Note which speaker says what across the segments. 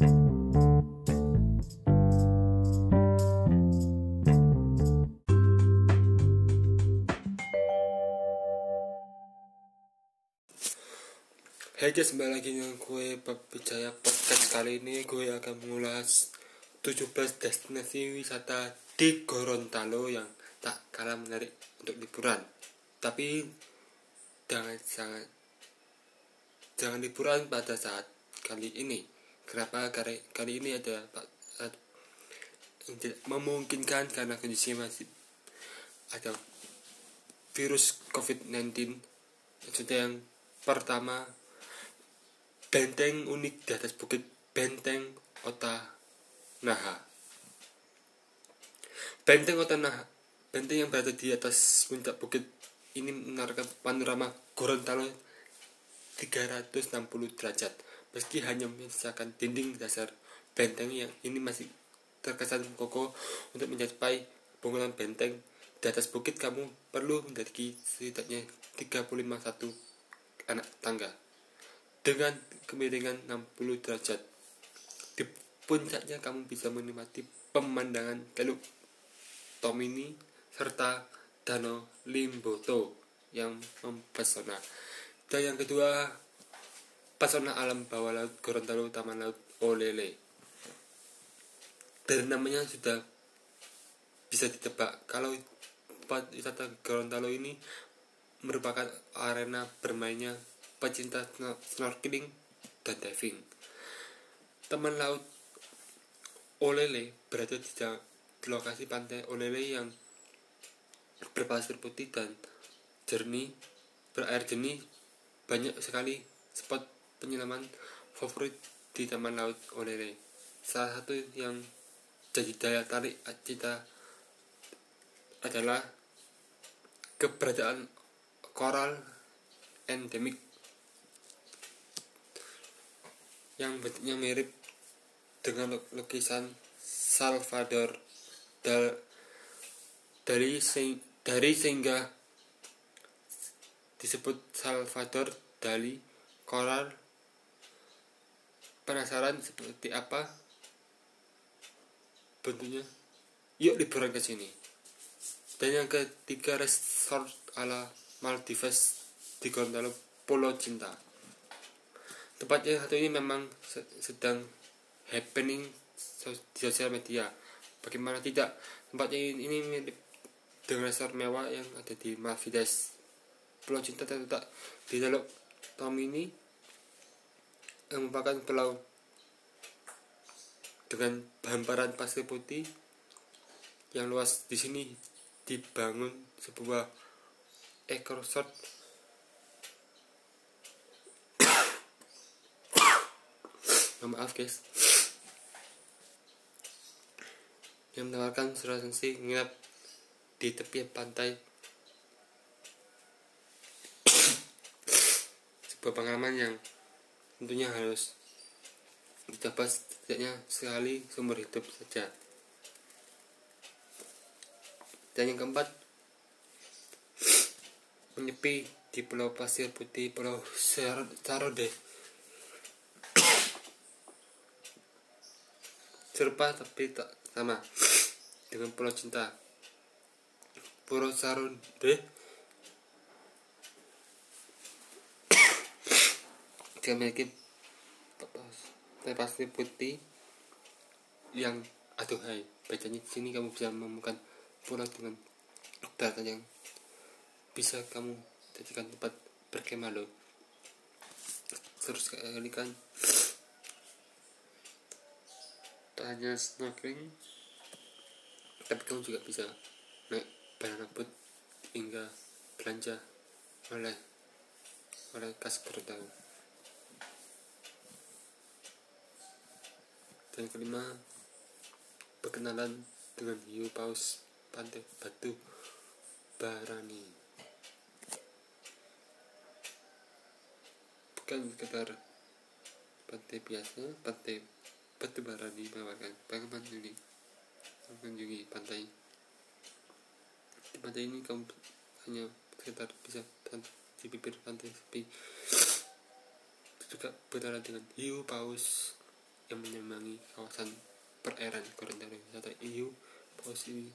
Speaker 1: Hai guys, kembali lagi dengan gue Wijaya Podcast. Kali ini gue akan mengulas 17 destinasi wisata di Gorontalo yang tak kalah menarik untuk liburan. Tapi jangan sangat jangan liburan pada saat kali ini Kenapa kali, kali ini ada tidak memungkinkan karena kondisi masih ada virus COVID-19 Maksudnya yang pertama benteng unik di atas bukit Benteng Ota Naha. Benteng Ota Naha, benteng yang berada di atas puncak bukit ini menawarkan panorama Gorontalo 360 derajat. Meski hanya menyisakan dinding dasar benteng yang ini masih terkesan kokoh untuk mencapai bangunan benteng di atas bukit kamu perlu mendaki setidaknya 35 satu anak tangga dengan kemiringan 60 derajat. Di puncaknya kamu bisa menikmati pemandangan Teluk Tomini serta Danau Limboto yang mempesona. Dan yang kedua, pesona alam bawah laut Gorontalo Taman Laut Olele. Dari namanya sudah bisa ditebak kalau tempat wisata Gorontalo ini merupakan arena bermainnya pecinta snorkeling dan diving. Teman laut Olele berada di, di lokasi pantai Olele yang berpasir putih dan jernih, berair jernih, banyak sekali spot penyelaman favorit di Taman Laut Olele. Salah satu yang jadi daya tarik kita adalah keberadaan koral endemik yang bentuknya mirip dengan lukisan Salvador Dal dari dari sehingga disebut Salvador Dali koral penasaran seperti apa bentuknya. Yuk liburan ke sini. Dan yang ketiga resort ala Maldives di Gorontalo Pulau Cinta. Tempat yang satu ini memang sedang happening di sosial media. Bagaimana tidak? Tempatnya ini mirip dengan resort mewah yang ada di Malvides Pulau Cinta terletak di Teluk Tomini yang merupakan pulau dengan hamparan pasir putih yang luas di sini dibangun sebuah eco resort oh, maaf guys. Yang menawarkan sensasi nginap di tepi pantai. Sebuah pengalaman yang tentunya harus dicoba setidaknya sekali seumur hidup saja dan yang keempat menyepi di pulau pasir putih pulau Sarode serupa tapi tak sama dengan Pulau Cinta. Pulau Sarunde dia memiliki pasir putih. Yang aduhai bacanya di sini kamu bisa menemukan pulau dengan daratan yang bisa kamu jadikan tempat berkemah loh. Terus sekali kan. Tak hanya snorkeling tapi kamu juga bisa naik banana boat hingga belanja oleh oleh kas Gorontalo dan kelima perkenalan dengan hiu paus pantai batu barani. Bukan sekedar pantai biasa pantai batu bara dibawakan bagaimana ini mengunjungi pantai. Di pantai ini kamu hanya sekitar bisa di bibir pantai sepi. Juga berdarah dengan hiu paus yang menyambangi kawasan perairan Gorontalo wisata EU posisi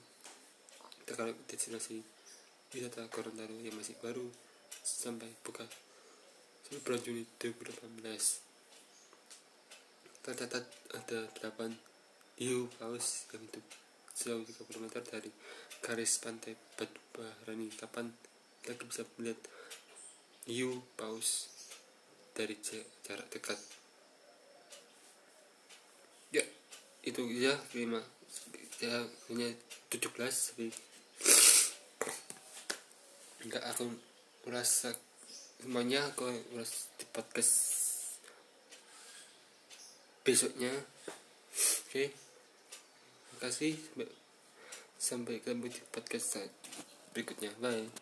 Speaker 1: terkait destinasi wisata Gorontalo yang masih baru sampai buka bulan Juni 2018 tercatat ada 8 hiu paus yang hidup sejauh 30 meter dari garis pantai Batu Bahrani kapan kita bisa melihat hiu paus dari jarak dekat ya itu ya lima ya hanya 17 tapi enggak aku ulas semuanya aku ulas di podcast besoknya oke okay. terima kasih sampai ketemu di podcast berikutnya bye